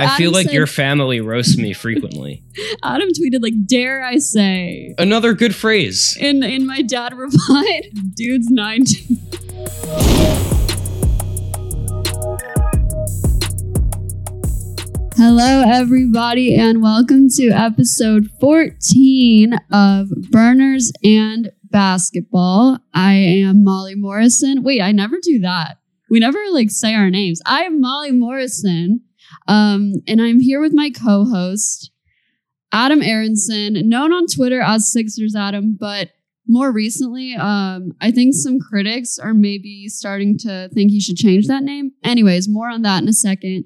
I feel like said- your family roasts me frequently. Adam tweeted like, "Dare I say?" Another good phrase. And and my dad replied, "Dude's 19." Hello, everybody, and welcome to episode 14 of Burners and Basketball. I am Molly Morrison. Wait, I never do that. We never like say our names. I am Molly Morrison, um, and I'm here with my co-host Adam Aronson, known on Twitter as Sixers Adam, but more recently, um, I think some critics are maybe starting to think he should change that name. Anyways, more on that in a second.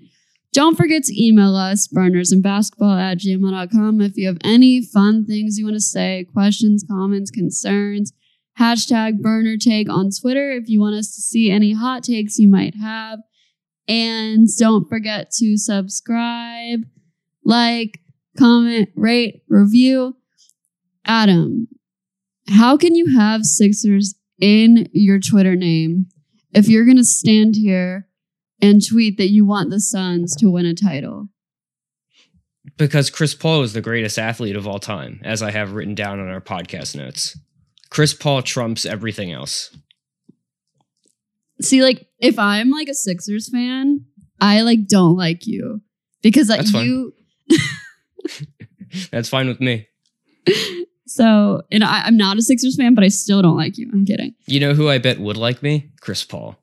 Don't forget to email us, burnersandbasketball at gmail.com, if you have any fun things you want to say, questions, comments, concerns. Hashtag burner take on Twitter if you want us to see any hot takes you might have. And don't forget to subscribe, like, comment, rate, review. Adam, how can you have Sixers in your Twitter name if you're going to stand here and tweet that you want the Suns to win a title? Because Chris Paul is the greatest athlete of all time, as I have written down on our podcast notes. Chris Paul trumps everything else. See, like, if I'm like a Sixers fan, I like don't like you because like, That's you. That's fine with me. So, and I, I'm not a Sixers fan, but I still don't like you. I'm kidding. You know who I bet would like me? Chris Paul.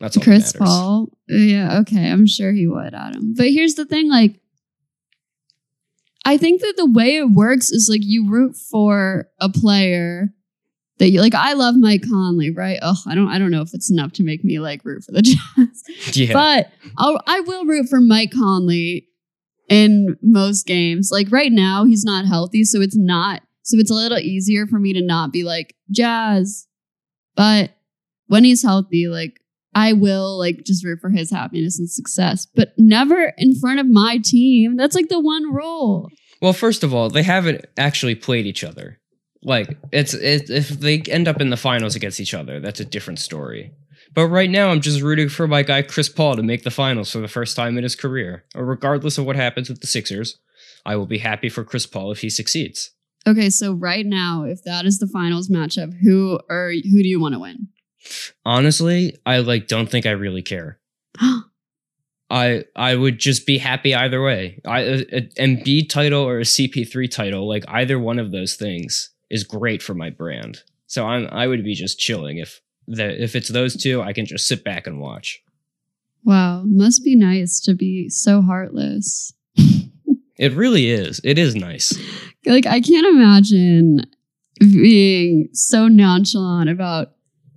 That's all Chris that. Paul. Yeah, okay. I'm sure he would, Adam. But here's the thing like, I think that the way it works is like you root for a player that you like. I love Mike Conley, right? Oh, I don't, I don't know if it's enough to make me like root for the Jazz, Yeah. but I'll, I will root for Mike Conley in most games. Like right now, he's not healthy, so it's not. So it's a little easier for me to not be like Jazz, but when he's healthy, like I will like just root for his happiness and success, but never in front of my team. That's like the one rule. Well, first of all, they haven't actually played each other. Like it's it, if they end up in the finals against each other, that's a different story. But right now, I'm just rooting for my guy Chris Paul to make the finals for the first time in his career. Or regardless of what happens with the Sixers, I will be happy for Chris Paul if he succeeds. Okay, so right now, if that is the finals matchup, who or who do you want to win? Honestly, I like don't think I really care. I I would just be happy either way. I an Embiid title or a CP3 title, like either one of those things is great for my brand. So I'm I would be just chilling if the if it's those two, I can just sit back and watch. wow, must be nice to be so heartless. It really is. It is nice. Like I can't imagine being so nonchalant about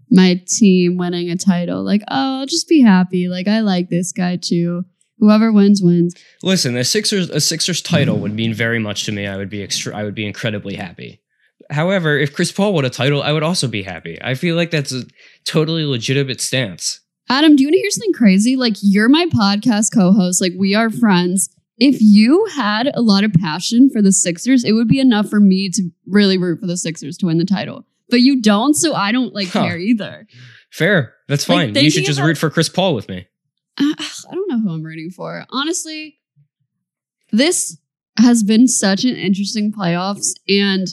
my team winning a title. Like, oh, I'll just be happy. Like I like this guy too. Whoever wins wins. Listen, a Sixers a Sixers title would mean very much to me. I would be extra, I would be incredibly happy. However, if Chris Paul won a title, I would also be happy. I feel like that's a totally legitimate stance. Adam, do you want to hear something crazy? Like, you're my podcast co host. Like, we are friends. If you had a lot of passion for the Sixers, it would be enough for me to really root for the Sixers to win the title. But you don't, so I don't like Huh. care either. Fair. That's Like, fine. you should just about- root for Chris Paul with me. Uh, I don't know who I'm rooting for. Honestly, this has been such an interesting playoffs, and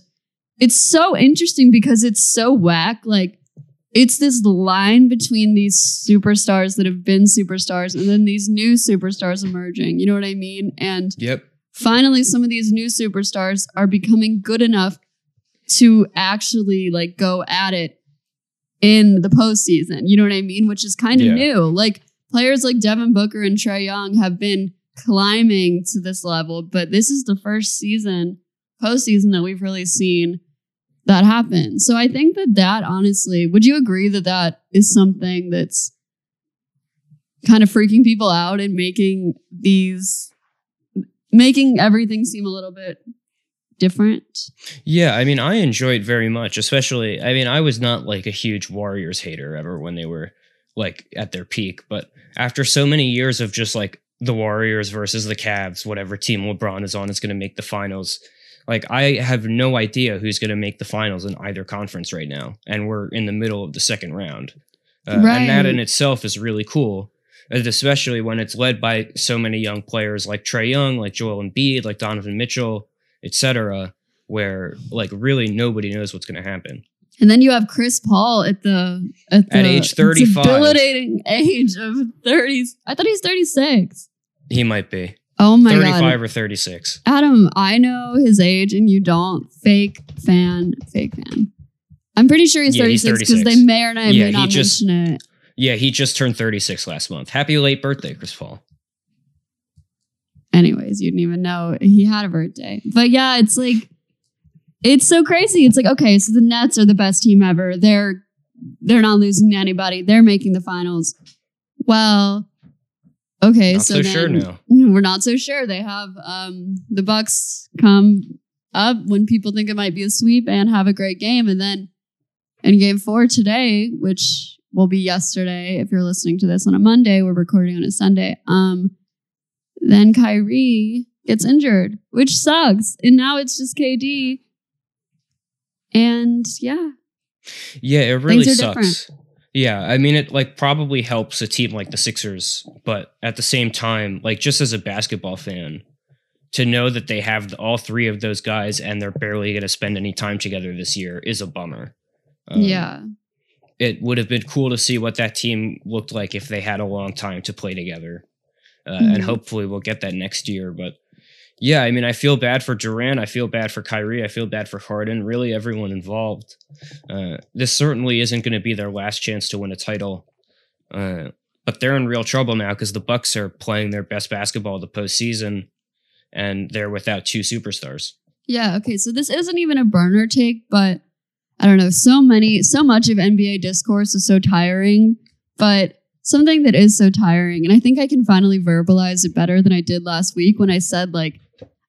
it's so interesting because it's so whack. Like, it's this line between these superstars that have been superstars and then these new superstars emerging. You know what I mean? And Yep. finally, some of these new superstars are becoming good enough to actually like go at it in the postseason. You know what I mean? Which is kind of Yeah. new. Like players like Devin Booker and Trae Young have been climbing to this level, but this is the first season, postseason that we've really seen that happen. So I think that that honestly, would you agree that that is something that's kind of freaking people out and making these making everything seem a little bit different? Yeah, I mean, I enjoyed it very much, especially. I mean, I was not like a huge Warriors hater ever when they were like at their peak, but after so many years of just like the Warriors versus the Cavs, whatever team LeBron is on is going to make the finals. Like, I have no idea who's going to make the finals in either conference right now, and we're in the middle of the second round, uh, and that in itself is really cool. and especially when it's led by so many young players like Trae Young, like Joel Embiid, like Donovan Mitchell, etc., where like really nobody knows what's going to happen. And then you have Chris Paul at the at, the At age 35. debilitating age of thirties. I thought he's 36. He might be Oh my 35 god. or 36. Adam, I know his age and you don't. Fake fan, fake fan. I'm pretty sure he's Yeah, 36 because they may or may Yeah, he not just- mention it. Yeah, he just turned 36 last month. Happy late birthday, Chris Paul. Anyways, you didn't even know he had a birthday. But yeah, it's like it's so crazy. It's like, okay, so the Nets are the best team ever. They're they're not losing to anybody. They're making the finals. Well, okay, Not so, so sure now. we're not so sure. They have um the Bucks come up when people think it might be a sweep and have a great game, and then in game four today, which will be yesterday, if you're listening to this on a Monday, we're recording on a Sunday. Um, then Kyrie gets injured, which sucks, and now it's just KD. And yeah, Yeah, it really sucks. Yeah, I mean, it like probably helps a team like the Sixers, but at the same time, like just as a basketball fan, to know that they have all three of those guys and they're barely going to spend any time together this year is a bummer. Um, yeah, it would have been cool to see what that team looked like if they had a long time to play together. Uh, Mhm. And hopefully we'll get that next year. But yeah, I mean, I feel bad for Durant. I feel bad for Kyrie. I feel bad for Harden. Really, everyone involved. Uh, this certainly isn't going to be their last chance to win a title. Uh, but they're in real trouble now because the Bucks are playing their best basketball the postseason, and they're without two superstars. yeah. Okay, so this isn't even a burner take, but I don't know. So many, so much of NBA discourse is so tiring, but something that is so tiring, and I think I can finally verbalize it better than I did last week when I said like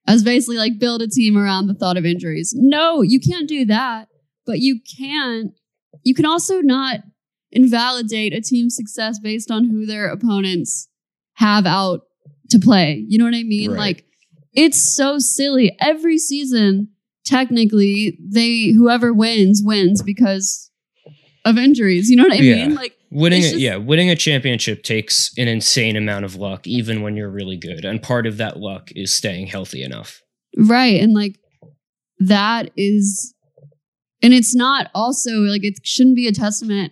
I was basically like build a team around the thought of injuries. No, you can't do that. But you can you can also not invalidate a team's success based on who their opponents have out to play. You know what I mean? Right. Like it's so silly. Every season, technically, they whoever wins wins because of injuries. You know what I Yeah. mean? Like Winning, a, just- yeah, winning a championship takes an insane amount of luck, even when you're really good. And part of that luck is staying healthy enough. Right. And like that is and it's not also like it shouldn't be a testament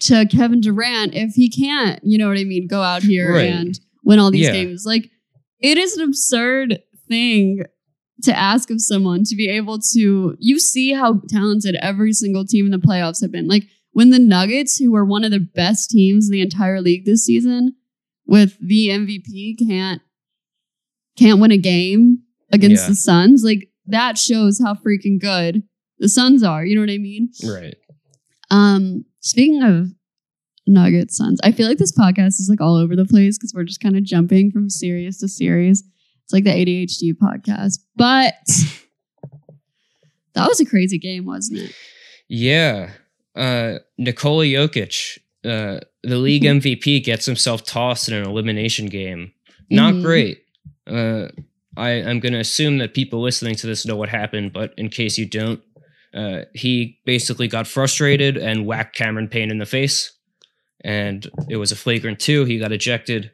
to Kevin Durant if he can't, you know what I mean, go out here Right. and win all these Yeah. games. Like it is an absurd thing to ask of someone to be able to you see how talented every single team in the playoffs have been. Like when the Nuggets, who are one of the best teams in the entire league this season, with the MVP can't can't win a game against Yeah. the Suns, like that shows how freaking good the Suns are. You know what I mean? Right. Um, speaking of Nuggets Suns, I feel like this podcast is like all over the place because we're just kind of jumping from series to series. It's like the ADHD podcast, but that was a crazy game, wasn't it? Yeah. Uh, Nikola Jokic, uh, the league MVP, gets himself tossed in an elimination game. Not Mhm. great. Uh, I, I'm going to assume that people listening to this know what happened, but in case you don't, uh, he basically got frustrated and whacked Cameron Payne in the face. And it was a flagrant two. He got ejected.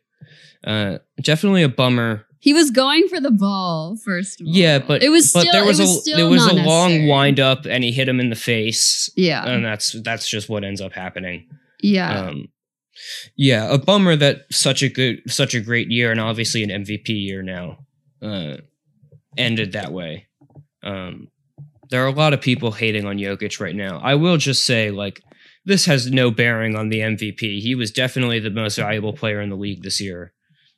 Uh, definitely a bummer. He was going for the ball first of all. Yeah, but it was but still there was, was a there was a long wind up, and he hit him in the face, Yeah, and that's that's just what ends up happening. yeah, Um, yeah, a bummer that such a good, such a great year, and obviously an MVP year now, uh, ended that way. Um, there are a lot of people hating on Jokic right now. I will just say, like, this has no bearing on the MVP. He was definitely the most valuable player in the league this year,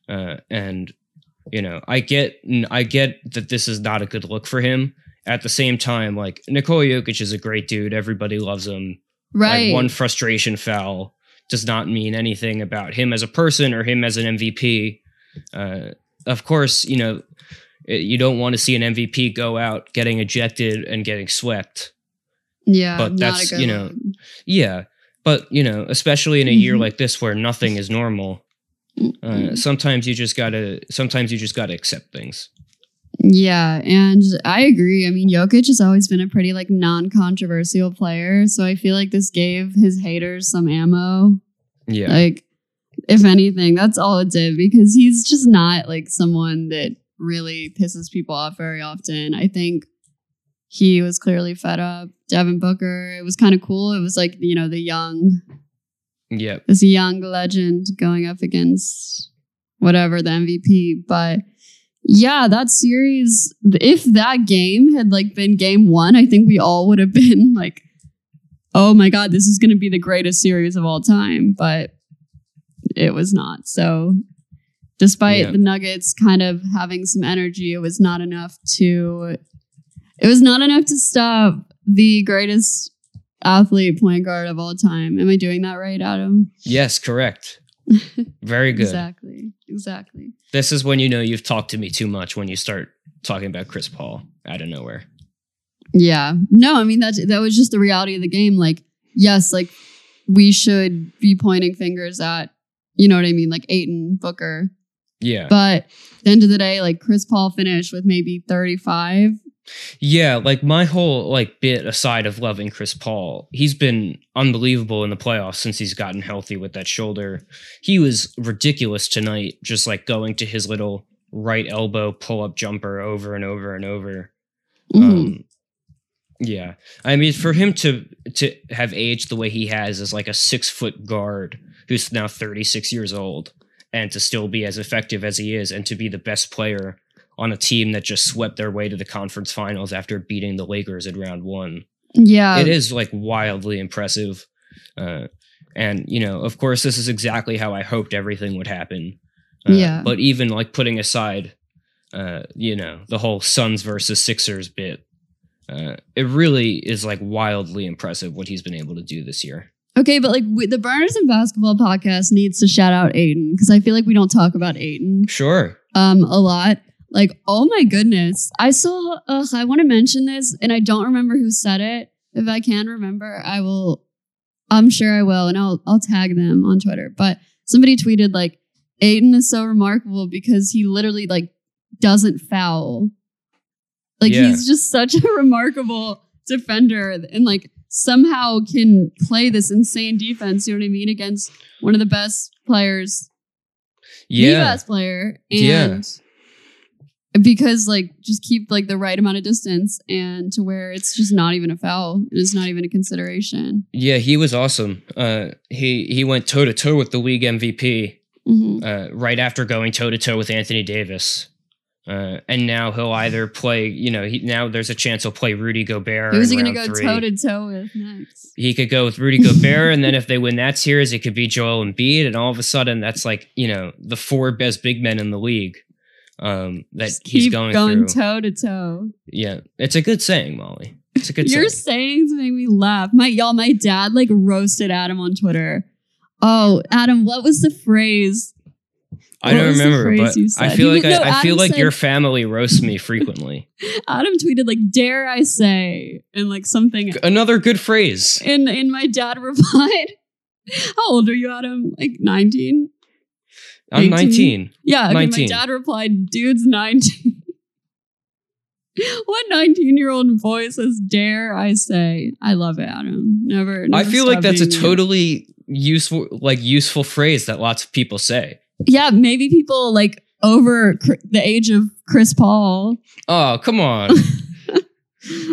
uh, and you know, I get, I get that this is not a good look for him. At the same time, like Nikola Jokic is a great dude. Everybody loves him right. like one frustration foul does not mean anything about him as a person or him as an MVP. Uh, of course, you know it- you don't want to see an MVP go out getting ejected and getting swept. yeah, but not that's, a good you know, look. Yeah, but you know, especially in a year Mhm. like this where nothing is normal, uh, sometimes you just gotta. Sometimes you just gotta accept things. Yeah, and I agree. I mean, Jokic has always been a pretty like non-controversial player, so I feel like this gave his haters some ammo. Yeah, Like if anything. That's all it did because he's just not like someone that really pisses people off very often. I think he was clearly fed up. Devin Booker, it was kind of cool. It was like, you know, the young, Yep. this young legend going up against whatever the MVP. But yeah, that series, if that game had like been game one, I think we all would have been like, oh my God, this is going to be the greatest series of all time. But it was not. So despite Yeah. the Nuggets kind of having some energy, it was not enough to, it was not enough to stop the greatest athlete point guard of all time. Am I doing that right, Adam? Yes, correct. Very good. Exactly. Exactly. This is when you know you've talked to me too much when you start talking about Chris Paul out of nowhere. Yeah. No, I mean that that was just the reality of the game. Like, yes, like we should be pointing fingers at, you know what I mean, like Ayton, Booker. Yeah. But at the end of the day, like Chris Paul finished with maybe 35. Yeah, like my whole like bit aside of loving Chris Paul, he's been unbelievable in the playoffs since he's gotten healthy with that shoulder. He was ridiculous tonight, just like going to his little right elbow pull up jumper over and over and over. Mhm. Um, yeah, I mean, for him to to have aged the way he has as like a six foot guard who's now thirty six years old, and to still be as effective as he is, and to be the best player on a team that just swept their way to the conference finals after beating the Lakers in round one, yeah. it is like wildly impressive. Uh, and you know, of course, this is exactly how I hoped everything would happen. Uh, Yeah. But even like putting aside, uh, you know, the whole Suns versus Sixers bit, uh, it really is like wildly impressive what he's been able to do this year. Okay, but like we, the Burners and Basketball podcast needs to shout out Ayton because I feel like we don't talk about Ayton Sure. um a lot. Like, oh my goodness, I saw. Uh, I want to mention this, and I don't remember who said it. If I can remember, I will. I'm sure I will, and I'll I'll tag them on Twitter. But somebody tweeted like, Ayton is so remarkable because he literally like doesn't foul. Like Yeah. he's just such a remarkable defender, and like somehow can play this insane defense. You know what I mean against one of the best players the best player and Yeah. Because like just keep like the right amount of distance and to where it's just not even a foul it's not even a consideration Yeah, he was awesome. Uh, he he went toe to toe with the league MVP Mhm. uh, right after going toe to toe with Anthony Davis. Uh, and now he'll either play, you know, he, now there's a chance he'll play Rudy Gobert. who's he gonna round go toe to toe with next He could go with Rudy Gobert, and then if they win that series, it could be Joel Embiid, and all of a sudden, that's like you know the four best big men in the league um, that Just he's going, going through. toe to toe yeah, it's a good saying, Molly. It's a good saying. your saying. sayings make me laugh my y'all my dad like roasted adam on twitter oh adam what was the phrase I what don't remember, but I feel He like was- I, no, I feel like said- your family roasts me frequently. adam tweeted like dare i say and like something Another good phrase. And and my dad replied, How old are you, Adam? Like 19? I'm 18? 19. Yeah, okay, 19. my dad replied, Dude's 19. what 19 year old boy says, Dare I say? I love it, Adam. Never. I feel like that's a being you. totally useful, like useful phrase that lots of people say. Yeah, maybe people like over cr- the age of Chris Paul. Oh, come on.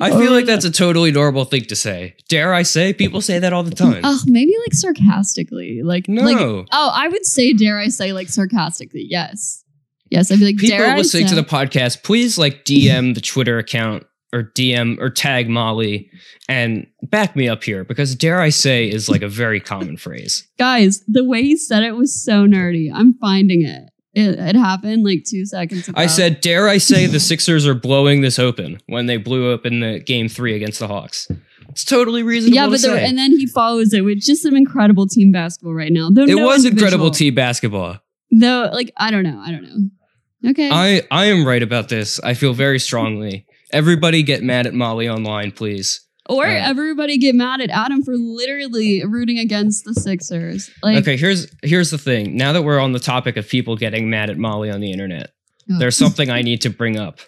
I oh, feel like that's a totally normal thing to say. Dare I say? People say that all the time. Oh, maybe like sarcastically. Like, no. like, oh, I would say, dare I say, like sarcastically. Yes. Yes, I'd be like, People dare I listening to the podcast, please like DM the Twitter account or DM or tag Molly and back me up here because dare I say is like a very common phrase. Guys, the way he said it was so nerdy. I'm finding it. It, it happened like two seconds ago. I said, dare I say the Sixers are blowing this open when they blew open the game three against the Hawks. It's totally reasonable yeah, to but and then he follows it with just some incredible team basketball right now. Though it no was incredible team basketball. Though, like, I don't know. I don't know. Okay. I I am right about this. I feel very strongly. Everybody get mad at Molly online, please. Or uh, everybody get mad at Adam for literally rooting against the Sixers. Like, okay, here's here's the thing. Now that we're on the topic of people getting mad at Molly on the internet, oh. there's something I need to bring up,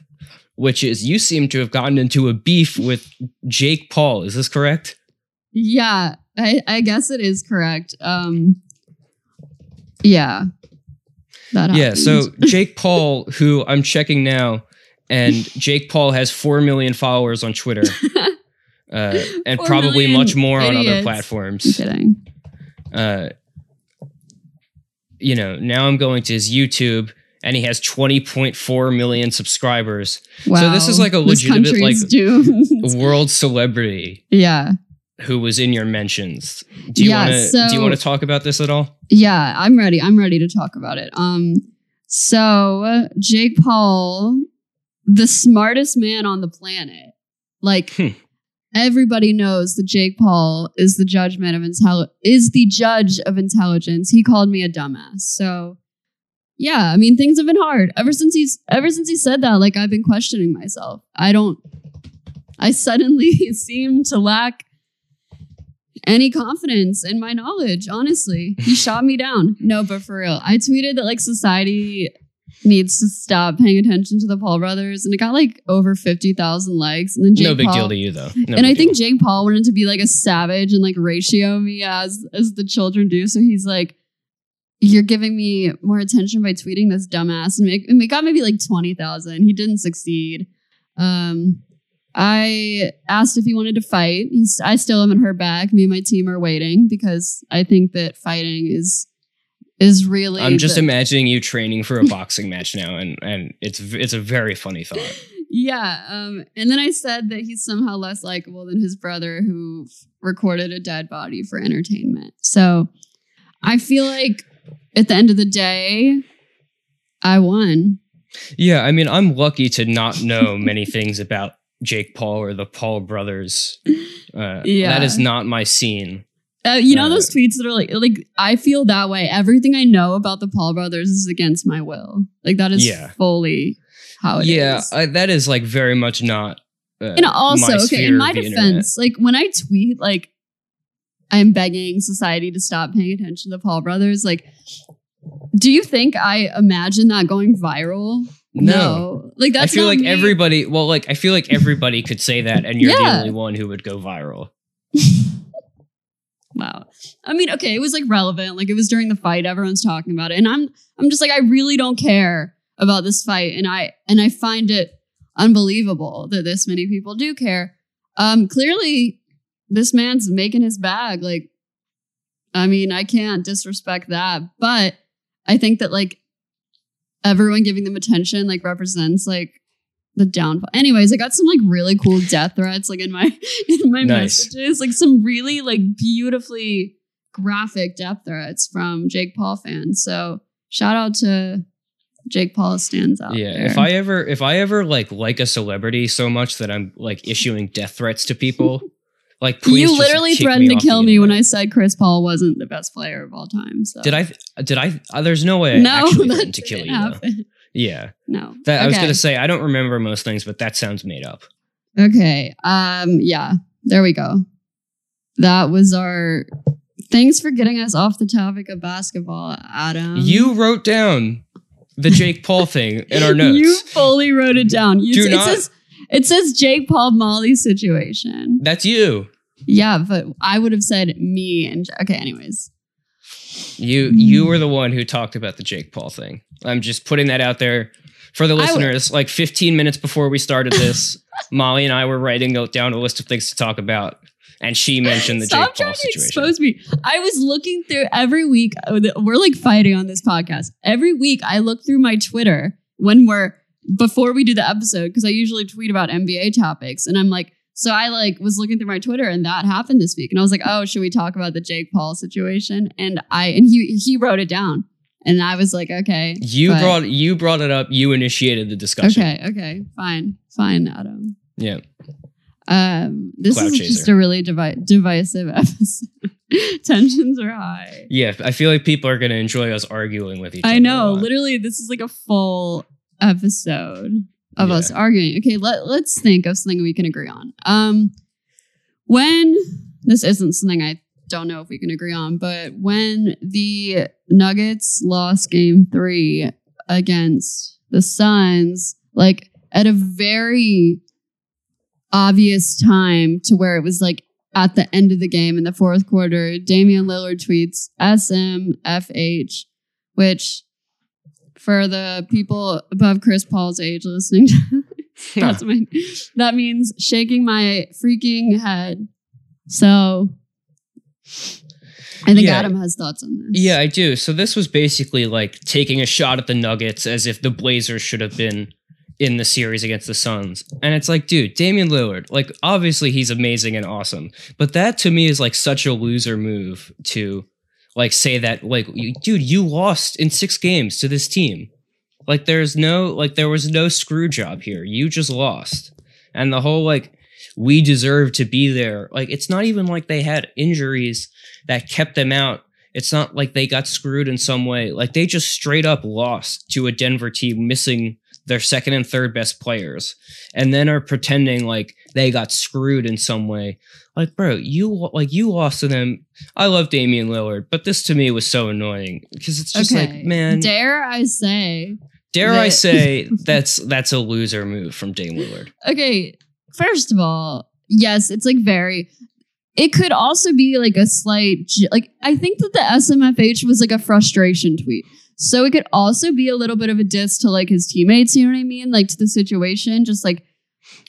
which is you seem to have gotten into a beef with Jake Paul. Is this correct? Yeah, I, I guess it is correct. Um, Yeah. That Yeah, so Jake Paul, who I'm checking now, and Jake Paul has four million followers on Twitter, uh, and probably much more on other idiots. I'm platforms. kidding. Uh, you know, now I'm going to his YouTube, and he has 20.4 million subscribers. Wow. So this is like a legitimate, like, doomed. World celebrity yeah. who was in your mentions. Do you Yeah, want to? so- do you want to talk about this at all? Yeah, I'm ready. I'm ready to talk about it. Um, so Jake Paul, the smartest man on the planet, like Hmm. Everybody knows that Jake Paul is the judgment of intel is the judge of intelligence. He called me a dumbass. So yeah, I mean things have been hard ever since he's ever since he said that. Like I've been questioning myself. I don't. I suddenly seem to lack any confidence in my knowledge. Honestly, he shot me down. No, but for real, I tweeted that like society needs to stop paying attention to the Paul brothers, and it got like over fifty thousand likes. And then Jake no big Paul, deal to you, though. No and I think deal. Jake Paul wanted to be like a savage and like ratio me as as the children do. So he's like, "You're giving me more attention by tweeting this dumbass," and it, and it got maybe like twenty thousand. He didn't succeed. Um, I asked if he wanted to fight. He's, I still haven't heard back. Me and my team are waiting because I think that fighting is is really. I'm just the- imagining you training for a boxing match now, and and it's it's a very funny thought. Yeah. Um, and then I said that he's somehow less likable than his brother who recorded a dead body for entertainment. So I feel like at the end of the day, I won. Yeah, I mean, I'm lucky to not know many things about Jake Paul or the Paul brothers. Uh, Yeah. that is not my scene. Uh, you know Uh, those tweets that are like, like I feel that way. Everything I know about the Paul brothers is against my will. Like that is Yeah. fully how it is. yeah, I, that is like very much not. Uh, and also, okay, in my defense, internet. like when I tweet, like I'm begging society to stop paying attention to Paul brothers. Like, do you think I imagine that going viral? No. like that's I feel like me. everybody. Well, like I feel like everybody could say that, and you're the only one who would go viral. I mean, okay, it was like relevant. Like it was during the fight. Everyone's talking about it, and I'm I'm just like I really don't care about this fight, and I and I find it unbelievable that this many people do care. Um, clearly, this man's making his bag. Like, I mean, I can't disrespect that, but I think that like everyone giving them attention like represents like the downfall. Anyways, I got some like really cool death threats like in my in my Nice. messages, like some really like beautifully graphic death threats from Jake Paul fans. So shout out to Jake Paul stands out. yeah, there. if I ever, if I ever like like a celebrity so much that I'm like issuing death threats to people, like please you literally threatened to kill me when. I said Chris Paul wasn't the best player of all time. So Did I? Did I? Uh, there's no way I No, actually threatened to kill you. Yeah, No. that, I was gonna say I don't remember most things, but that sounds made up. Okay. Um, yeah, there we go. That was our thanks for getting us off the topic of basketball, Adam. you wrote down the Jake Paul thing in our notes. You fully wrote it down. You, Do it not- says it says Jake Paul Molly situation. That's you. Yeah, but I would have said me and okay, anyways. You you were the one who talked about the Jake Paul thing. I'm just putting that out there for the I w- listeners. like 15 minutes before we started this, Molly and I were writing down a list of things to talk about, and she mentioned the Stop Jake trying Paul to situation. expose me. I was looking through every week. uh, We're like fighting on this podcast. Every week, I look through my Twitter when we're before we do the episode because I usually tweet about NBA topics, and I'm like, so I like was looking through my Twitter, and that happened this week, and I was like, oh, should we talk about the Jake Paul situation? And I and he he wrote it down, and I was like, okay, You but- brought you brought it up. You initiated the discussion. okay, okay, fine, fine, Adam. Yeah. Um, this Cloud is chaser. just a really divi- divisive episode. Tensions are high. Yeah. I feel like people are going to enjoy us arguing with each other. I know. Literally, this is like a full episode of Yeah. us arguing. Okay, let, let's think of something we can agree on. Um, when this isn't something I don't know if we can agree on, but when the Nuggets lost game three against the Suns, like at a very obvious time to where it was like at the end of the game in the fourth quarter, Damian Lillard tweets SMFH which for the people above Chris Paul's age listening, to, that's my, that means shaking my freaking head. So I think Yeah. Adam has thoughts on this. Yeah, I do. So this was basically like taking a shot at the Nuggets as if the Blazers should have been in the series against the Suns. And it's like, dude, Damian Lillard, like obviously he's amazing and awesome, but that to me is like such a loser move to like say that like dude, you lost in 6 games to this team. Like there's no like there was no screw job here. You just lost. And the whole like we deserve to be there. Like it's not even like they had injuries that kept them out it's not like they got screwed in some way. Like they just straight up lost to a Denver team missing their second and third best players and then are pretending like they got screwed in some way. Like, bro, you like you lost to them. I love Damian Lillard, but this to me was so annoying because it's just okay. like, man, Dare I say? dare I say that's that's a loser move from Dame Lillard. Okay, first of all, yes, it's like very. It could also be like a slight, like I think that the SMFH was like a frustration tweet. So it could also be a little bit of a diss to like his teammates. You know what I mean? Like to the situation, just like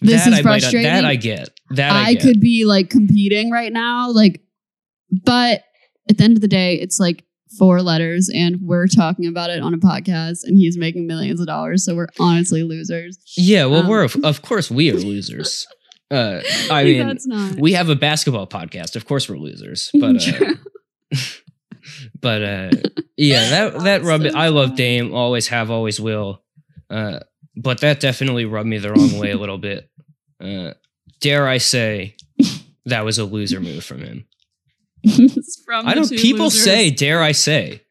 this that is I might- frustrating. that I get. That I, I get. could be like competing right now, like, but at the end of the day, it's like four letters, and we're talking about it on a podcast, and he's making millions of dollars, so we're honestly losers. Yeah, well, Um, we're of, of course we are losers. Uh, I mean, that's not. we have a basketball podcast. Of course, we're losers, but uh, but uh, yeah, that that rubbed. so I love. Dame, always have, always will. Uh, but that definitely rubbed me the wrong way a little bit. Uh, dare I say, that was a loser move from him. From I don't. People losers- say, dare I say,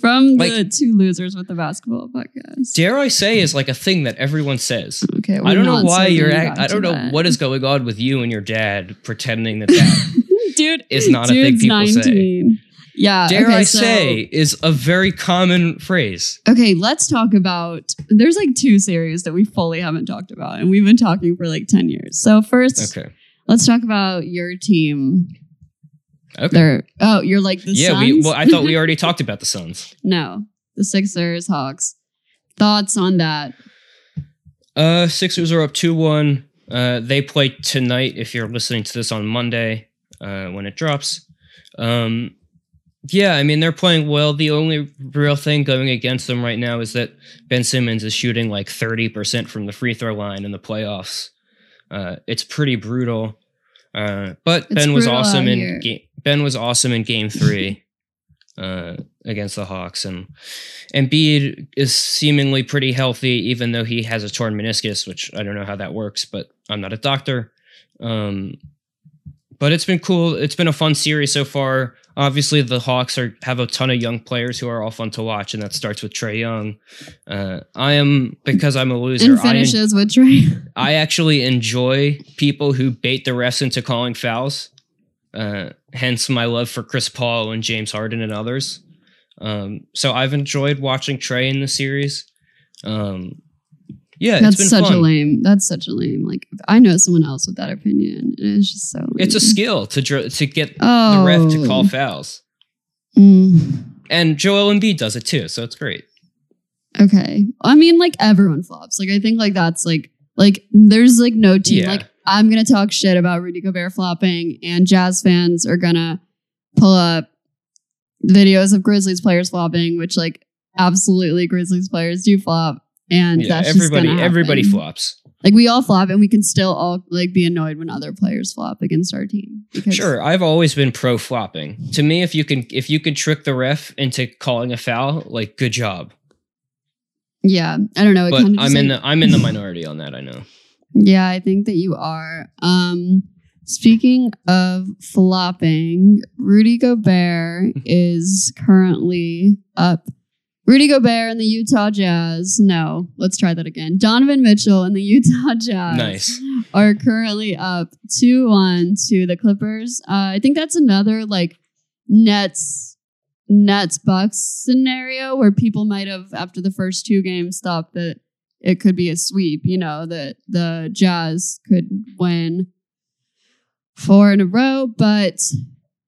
from like- the two losers with the basketball podcast. dare I say is like a thing that everyone says. okay, I don't know why you're. Act, I don't know that. what is going on with you and your dad pretending that that dude is not a thing people say. 19. Yeah, dare okay, I so- say is a very common phrase. Okay, let's talk about. There's like two series that we fully haven't talked about, and we've been talking for like 10 years. So, first, Okay. let's talk about your team. Okay. They're, oh, you're like the yeah, Suns? we. Well, I thought we already talked about the Suns. no, the Sixers, Hawks. Thoughts on that? Uh, Sixers are up two one. Uh, they play tonight. If you're listening to this on Monday, uh, when it drops. Um, yeah, I mean they're playing well. The only real thing going against them right now is that Ben Simmons is shooting like thirty percent from the free throw line in the playoffs. Uh, it's pretty brutal. Uh, but It's Ben was awesome in ga- Ben was awesome in Game Three uh, against the Hawks, and Embiid is seemingly pretty healthy, even though he has a torn meniscus, which I don't know how that works, but I'm not a doctor. Um, but it's been cool. It's been a fun series so far. Obviously, the Hawks are have a ton of young players who are all fun to watch, and that starts with Trae Young. Uh, I am because I'm a loser. And I, en- finishes with Trae. I actually enjoy people who bait the refs into calling fouls. Uh, hence my love for Chris Paul and James Harden and others. Um, so I've enjoyed watching Trae in the series. Um, yeah, That's it's been such a lame. That's such a lame. Like I know someone else with that opinion. and It's just so. Lame. It's a skill to dr- to get oh. the ref to call fouls, Mm, and Joel Embiid does it too. So it's great. okay. I mean, like everyone flops. Like I think like that's like like there's like no team. Yeah. Like I'm gonna talk shit about Rudy Gobert flopping, and Jazz fans are gonna pull up videos of Grizzlies players flopping, which like absolutely Grizzlies players do flop. And Yeah, that's everybody everybody flops. Like we all flop, and we can still all like be annoyed when other players flop against our team. Sure, I've always been pro flopping. To me, if you can if you can trick the ref into calling a foul, like good job. Yeah, I don't know. It But I'm in the I'm in the minority on that. I know. Yeah, I think that you are. Um, speaking of flopping, Rudy Gobert is currently up. Rudy Gobert and the Utah Jazz. No, let's try that again. Donovan Mitchell and the Utah Jazz Nice. are currently up 2 1 to the Clippers. Uh, I think that's another like Nets Nets Bucks scenario where people might have after the first two games thought that it could be a sweep, you know, that the Jazz could win four in a row, but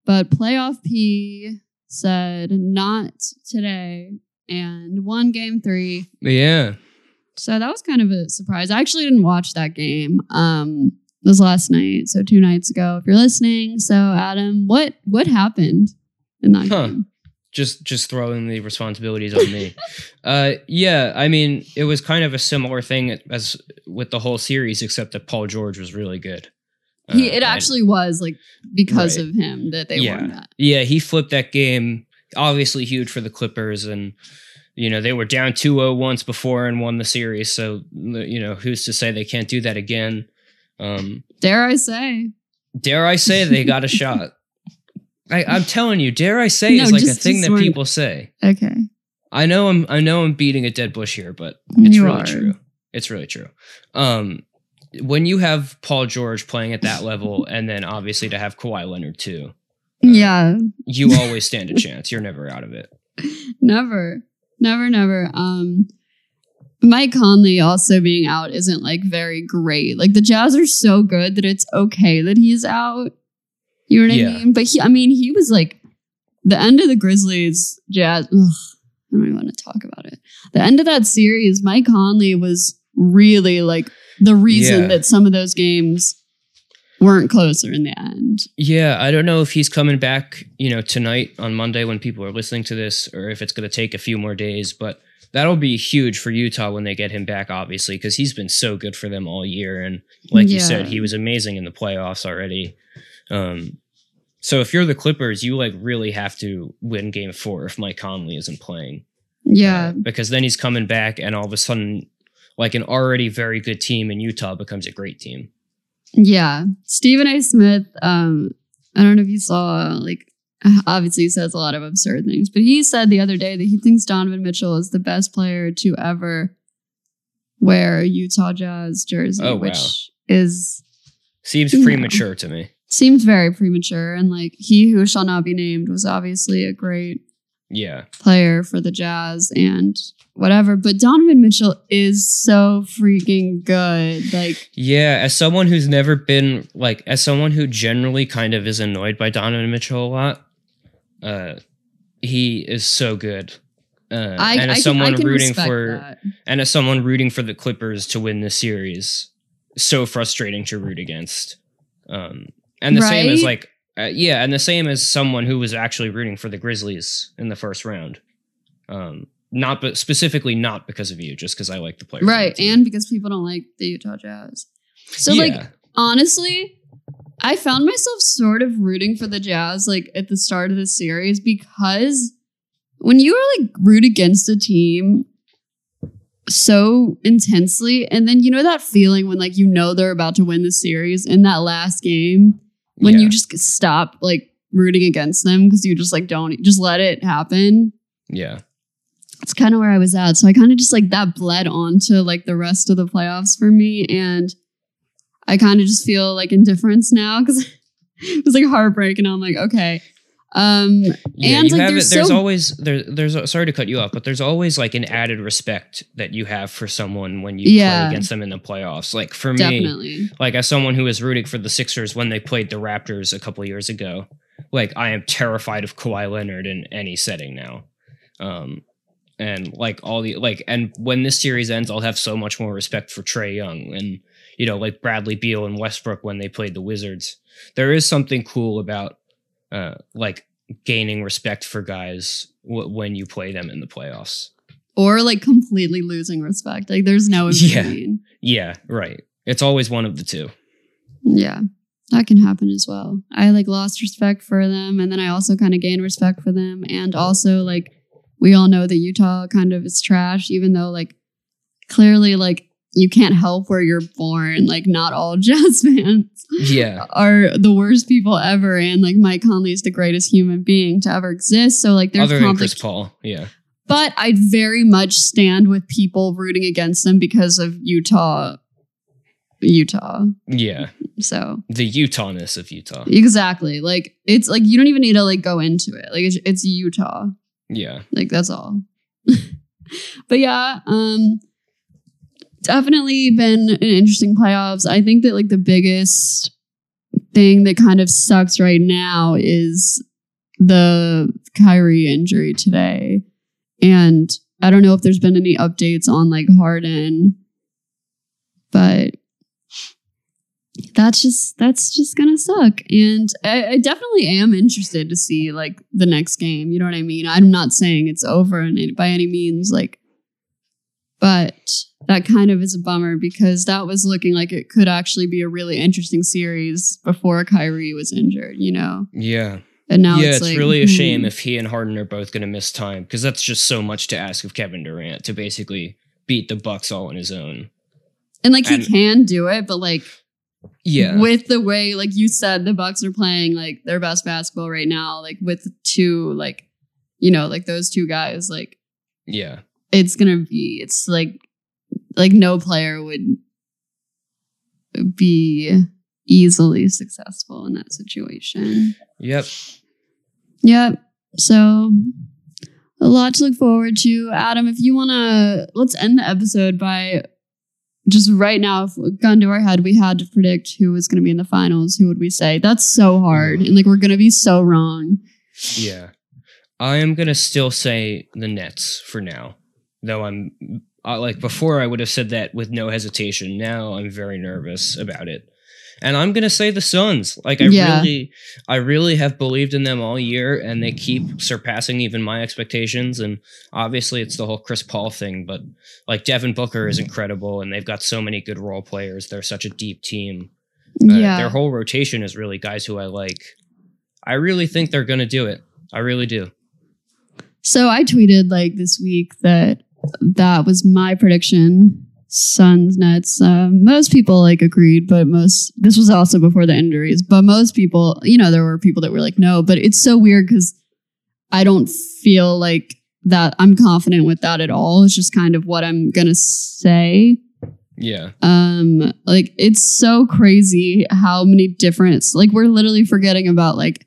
but playoff P said not today. And won game three. Yeah. So that was kind of a surprise. I actually didn't watch that game. Um, it was last night, so two nights ago. If you're listening, so Adam, what what happened in that Huh. game? Just just throwing the responsibilities on me. uh yeah, I mean, it was kind of a similar thing as with the whole series, except that Paul George was really good. Uh, He it and- actually was like because Right. of him that they Yeah. won that. Yeah, he flipped that game. Obviously huge for the Clippers and you know, they were down 2-0 once before and won the series, so you know, who's to say they can't do that again? Um Dare I say? dare I say they got a shot. I, I'm telling you, dare I say No, is like a thing that word- people say. Okay, I know I'm I know I'm beating a dead bush here, but it's You really are. true. It's really true. Um when you have Paul George playing at that level and then obviously to have Kawhi Leonard too, yeah, you always stand a chance. You're never out of it. never, never, never. Um, Mike Conley also being out isn't like very great. Like the Jazz are so good that it's okay that he's out. You know what Yeah. I mean? But he, I mean, he was like the end of the Grizzlies Jazz. Ugh, I don't even want to talk about it. The end of that series, Mike Conley was really like the reason Yeah. that some of those games weren't closer in the end. Yeah, I don't know if he's coming back, you know, tonight on Monday when people are listening to this, or if it's going to take a few more days. But that'll be huge for Utah when they get him back, obviously, because he's been so good for them all year. And like you said, he was amazing in the playoffs already. Um, so if you're the Clippers, you like really have to win Game Four if Mike Conley isn't playing. Yeah, Uh, because then he's coming back, and all of a sudden, like an already very good team in Utah becomes a great team. Yeah. Stephen A. Smith, um, I don't know if you saw, like, obviously he says a lot of absurd things, but he said the other day that he thinks Donovan Mitchell is the best player to ever wear a Utah Jazz jersey, Oh, wow. which is Seems premature to me. seems very premature. And like he who shall not be named was obviously a great Yeah. player for the Jazz and whatever. But Donovan Mitchell is so freaking good. Like Yeah, as someone who's never been like as someone who generally kind of is annoyed by Donovan Mitchell a lot, uh he is so good. Uh, I, and I, as can, someone I can rooting for that. and as someone rooting for the Clippers to win the series, so frustrating to root against. Um and the same as like uh, yeah, and the same as someone who was actually rooting for the Grizzlies in the first round. Um not but specifically not because of you, just because I like the players. on the Right. And because people don't like the Utah Jazz. So, like, honestly, I found myself sort of rooting for the Jazz, like, at the start of the series because when you are, like, root against a team so intensely, and then you know that feeling when, like, you know they're about to win the series in that last game, when Yeah. you just stop, like, rooting against them because you just, like, don't just let it happen yeah. it's kind of where I was at. So I kind of just like that bled onto like the rest of the playoffs for me. And I kind of just feel like indifference now because it was like heartbreak. And I'm like, okay. Um, Yeah, And, you like, have they're it. There's so- always there. There's sorry to cut you off, but there's always like an added respect that you have for someone when you Yeah. play against them in the playoffs. Like for me, like as someone who was rooting for the Sixers when they played the Raptors a couple years ago, like I am terrified of Kawhi Leonard in any setting now. Um, and like all the like, and when this series ends, I'll have so much more respect for Trae Young and you know like Bradley Beal and Westbrook when they played the Wizards. There is something cool about uh like gaining respect for guys w- when you play them in the playoffs. Or like completely losing respect. Like there's no in Yeah. Yeah, right. It's always one of the two. Yeah. That can happen as well. I like lost respect for them and then I also kind of gained respect for them. And also like we all know that Utah kind of is trash, even though like clearly like you can't help where you're born. Like not all jazz fans Yeah. are the worst people ever. And like Mike Conley is the greatest human being to ever exist. So like there's Other than Chris Paul. Yeah. but I'd very much stand with people rooting against them because of Utah. Utah. Yeah. So The Utahness of Utah. Exactly. Like it's like you don't even need to like go into it. Like it's, it's Utah. Yeah. Like that's all. but yeah, um definitely been an interesting playoffs. I think that like the biggest thing that kind of sucks right now is the Kyrie injury today. And I don't know if there's been any updates on like Harden, but that's just that's just gonna suck. And I, I definitely am interested to see like the next game. You know what I mean? I'm not saying it's over in by any means, like, but that kind of is a bummer because that was looking like it could actually be a really interesting series before Kyrie was injured. You know? Yeah. And now yeah, it's, it's, like, really a hmm. shame if he and Harden are both going to miss time because that's just so much to ask of Kevin Durant to basically beat the Bucks all on his own. And like he can do it, but like Yeah, with the way like you said the Bucks are playing like their best basketball right now, like with two like you know, like those two guys, like yeah, it's gonna be it's like like no player would be easily successful in that situation. yep. Yep. So a lot to look forward to. Adam, if you wanna let's end the episode by just right now, if gun to our head, we had to predict who was gonna be in the finals, who would we say? That's so hard. And like we're gonna be so wrong. Yeah. I am going to still say the Nets for now. Though I'm uh, like before I would have said that with no hesitation. Now I'm very nervous about it. And I'm going to say the Suns. Like I Yeah. really I really have believed in them all year and they keep surpassing even my expectations and obviously it's the whole Chris Paul thing, but like Devin Booker is incredible and they've got so many good role players. They're such a deep team. Uh, yeah. Their whole rotation is really guys who I like. I really think they're going to do it. I really do. So I tweeted like this week that that was my prediction. Suns Nets. Um, most people like agreed, but most this was also before the injuries. But most people, you know, there were people that were like, no. But it's so weird because I don't feel like that. I'm confident with that at all. It's just kind of what I'm gonna say. Yeah. Um, like it's so crazy how many different like we're literally forgetting about like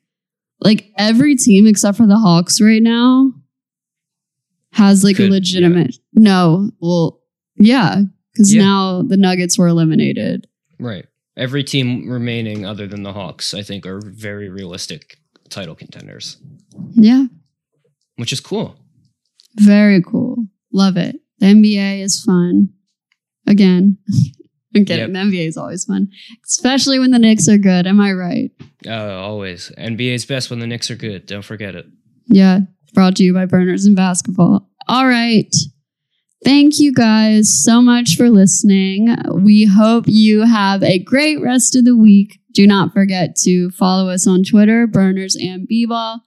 like every team except for the Hawks right now has like Could- a legitimate no. Well, yeah, because Yeah. now the Nuggets were eliminated. Right. Every team remaining other than the Hawks, I think, are very realistic title contenders, Yeah, which is cool. very cool. Love it. The NBA is fun. Again. I'm kidding. The NBA is always fun, especially when the Knicks are good. Am I right? Uh, always. NBA's best when the Knicks are good. Don't forget it. Yeah, brought to you by Burners and Basketball. All right. Thank you guys so much for listening. We hope you have a great rest of the week. Do not forget to follow us on Twitter, Burners and B-Ball.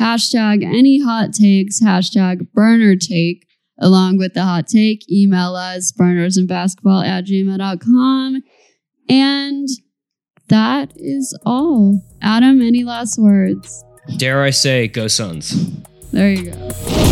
Hashtag any hot takes, hashtag burner take. Along with the hot take, email us burnersandbasketball at gmail.com. And that is all. Adam, any last words? Dare I say, go Suns. There you go.